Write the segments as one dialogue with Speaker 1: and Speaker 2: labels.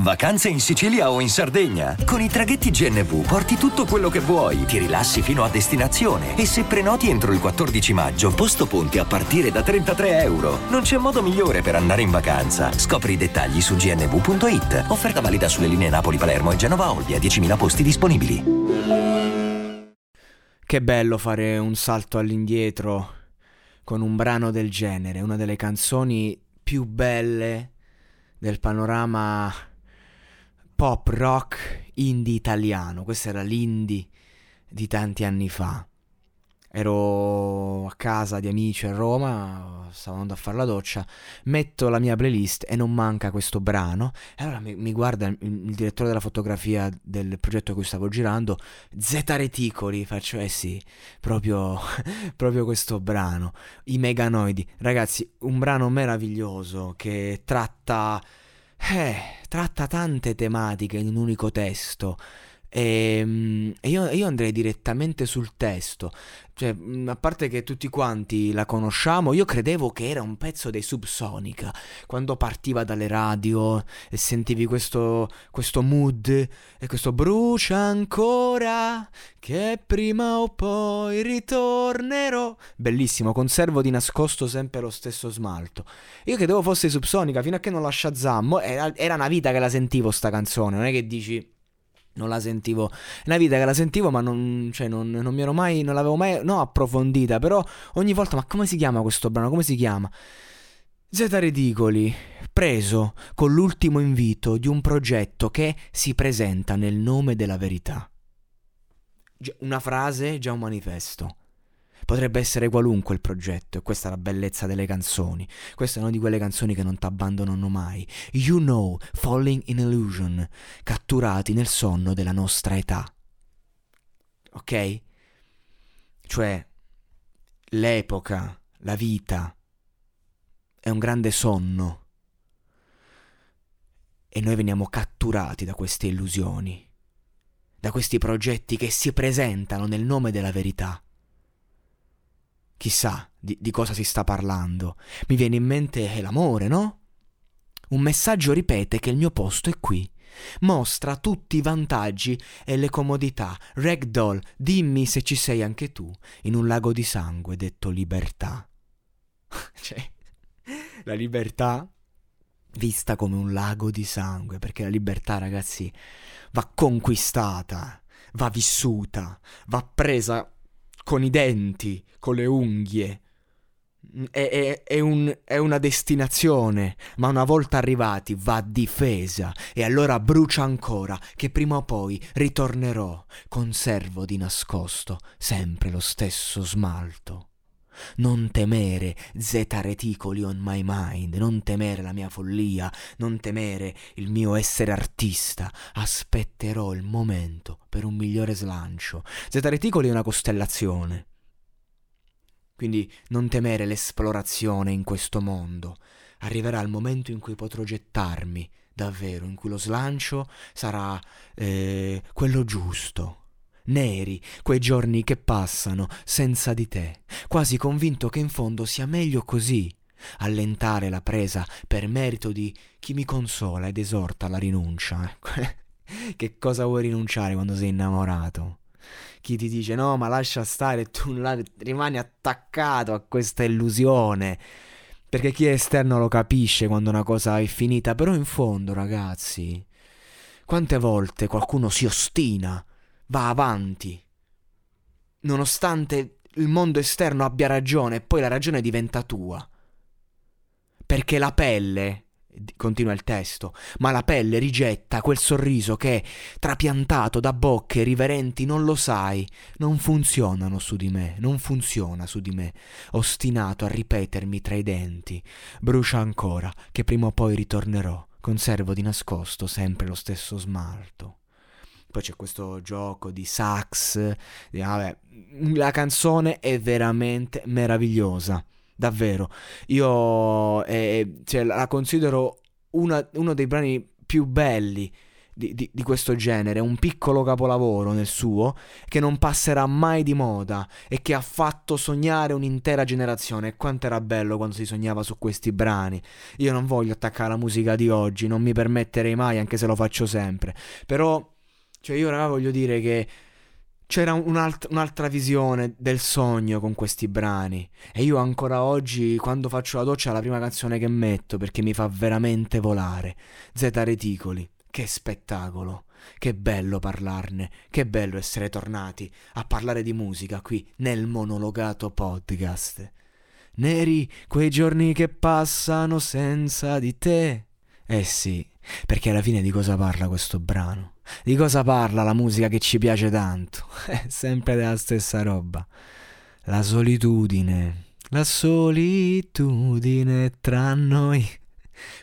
Speaker 1: Vacanze in Sicilia o in Sardegna. Con i traghetti GNV porti tutto quello che vuoi, ti rilassi fino a destinazione e se prenoti entro il 14 maggio, posto ponti a partire da 33 euro. Non c'è modo migliore per andare in vacanza. Scopri i dettagli su gnv.it. Offerta valida sulle linee Napoli-Palermo e Genova-Olbia, 10.000 posti disponibili.
Speaker 2: Che bello fare un salto all'indietro con un brano del genere, una delle canzoni più belle del panorama pop rock indie italiano. Questo era l'indie di tanti anni fa. Ero a casa di amici a Roma, stavo andando a fare la doccia, metto la mia playlist e non manca questo brano. E allora mi, mi guarda il, il, direttore della fotografia del progetto che stavo girando, Z Reticoli, faccio eh sì, proprio, proprio questo brano. I Meganoidi, ragazzi, un brano meraviglioso che tratta eh, tratta tante tematiche in un unico testo. Ehm, e io, io, andrei direttamente sul testo. Cioè, a parte che tutti quanti la conosciamo, io credevo che era un pezzo dei Subsonica. Quando partiva dalle radio e sentivi questo, questo mood e questo brucia ancora, che prima o poi ritornerò. Bellissimo, conservo di nascosto sempre lo stesso smalto. Io credevo fosse Subsonica fino a che non la Shazam. Era, era una vita che la sentivo sta canzone, non è che dici non la sentivo. È una vita che la sentivo, ma non, cioè, non, non mi ero mai. Non l'avevo mai. No, approfondita. Però ogni volta. Ma come si chiama questo brano? Come si chiama? Zeta Ridicoli, preso con l'ultimo invito di un progetto che si presenta nel nome della verità. Una frase, già un manifesto. Potrebbe essere qualunque il progetto, e questa è la bellezza delle canzoni. Queste sono di quelle canzoni che non ti abbandonano mai. You know, falling in illusion, catturati nel sonno della nostra età. Ok? Cioè, l'epoca, la vita, è un grande sonno. E noi veniamo catturati da queste illusioni, da questi progetti che si presentano nel nome della verità. Chissà di, di cosa si sta parlando. Mi viene in mente l'amore, no? Un messaggio ripete che il mio posto è qui. Mostra tutti i vantaggi e le comodità. Ragdoll, dimmi se ci sei anche tu, in un lago di sangue detto libertà. cioè, la libertà vista come un lago di sangue, perché la libertà, ragazzi, va conquistata, va vissuta, va presa con i denti, con le unghie. È, è, è, un, è, una destinazione, ma una volta arrivati va difesa e allora brucia ancora che prima o poi ritornerò, conservo di nascosto sempre lo stesso smalto. Non temere zeta reticoli on my mind, non temere la mia follia, non temere il mio essere artista. Aspetterò il momento per un migliore slancio. Zeta reticoli è una costellazione. Quindi non temere l'esplorazione in questo mondo. Arriverà il momento in cui potrò gettarmi, davvero, in cui lo slancio sarà eh, quello giusto neri, quei giorni che passano senza di te, quasi convinto che in fondo sia meglio così, allentare la presa per merito di chi mi consola ed esorta alla rinuncia. che cosa vuoi rinunciare quando sei innamorato? Chi ti dice no, ma lascia stare, tu rimani attaccato a questa illusione. Perché chi è esterno lo capisce quando una cosa è finita, però in fondo, ragazzi, quante volte qualcuno si ostina va avanti, nonostante il mondo esterno abbia ragione e poi la ragione diventa tua. Perché la pelle, continua il testo, ma la pelle rigetta quel sorriso che, trapiantato da bocche riverenti, non lo sai, non funzionano su di me, non funziona su di me, ostinato a ripetermi tra i denti, brucia ancora, che prima o poi ritornerò, conservo di nascosto sempre lo stesso smalto. Poi c'è questo gioco di sax, di, vabbè, la canzone è veramente meravigliosa davvero. Io eh, cioè, la considero una, uno dei brani più belli di, di, di, questo genere, un piccolo capolavoro nel suo, che non passerà mai di moda e che ha fatto sognare un'intera generazione. Quanto era bello quando si sognava su questi brani. Io non voglio attaccare la musica di oggi, non mi permetterei mai, anche se lo faccio sempre. Però, cioè, io raga voglio dire che c'era un'alt- un'altra visione del sogno con questi brani. E io ancora oggi, quando faccio la doccia, è la prima canzone che metto perché mi fa veramente volare. Z Reticoli, che spettacolo. Che bello parlarne, che bello essere tornati a parlare di musica qui nel monologato podcast. Neri quei giorni che passano senza di te. Eh sì, perché alla fine di cosa parla questo brano? Di cosa parla la musica che ci piace tanto? È sempre della stessa roba. La solitudine, la solitudine tra noi.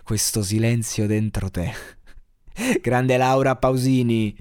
Speaker 2: Questo silenzio dentro te. Grande Laura Pausini.